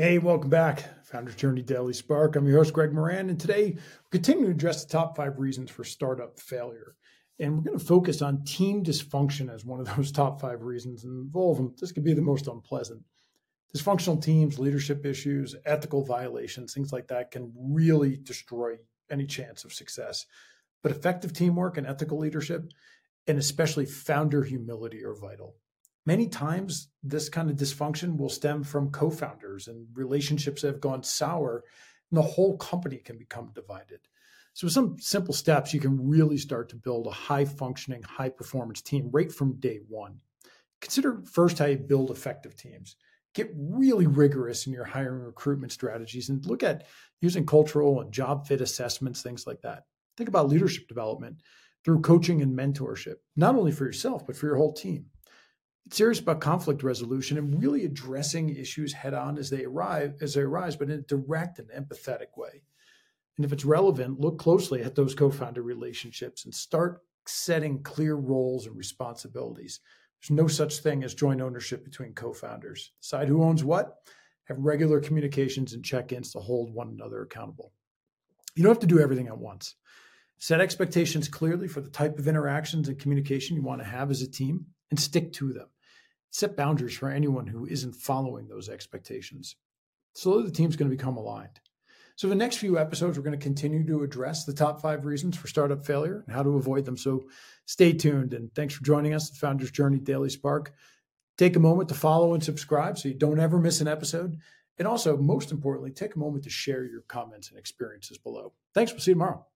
Hey, welcome back. Founders Journey Daily Spark. I'm your host, Greg Moran, and today we're continuing to address the top five reasons for startup failure. And we're going to focus on team dysfunction as one of those top five reasons. And of them, this could be the most unpleasant. Dysfunctional teams, leadership issues, ethical violations, things like that can really destroy any chance of success. But effective teamwork and ethical leadership, and especially founder humility, are vital many times this kind of dysfunction will stem from co-founders and relationships that have gone sour and the whole company can become divided. So with some simple steps you can really start to build a high functioning high performance team right from day one. Consider first how you build effective teams. Get really rigorous in your hiring recruitment strategies and look at using cultural and job fit assessments things like that. Think about leadership development through coaching and mentorship not only for yourself but for your whole team serious about conflict resolution and really addressing issues head on as they arrive as they arise, but in a direct and empathetic way. And if it's relevant, look closely at those co-founder relationships and start setting clear roles and responsibilities. There's no such thing as joint ownership between co-founders. Decide who owns what, have regular communications and check-ins to hold one another accountable. You don't have to do everything at once. Set expectations clearly for the type of interactions and communication you want to have as a team and stick to them set boundaries for anyone who isn't following those expectations. Slowly, the team's going to become aligned. So, the next few episodes, we're going to continue to address the top five reasons for startup failure and how to avoid them. So, stay tuned. And thanks for joining us, the Founders Journey Daily Spark. Take a moment to follow and subscribe so you don't ever miss an episode. And also, most importantly, take a moment to share your comments and experiences below. Thanks. We'll see you tomorrow.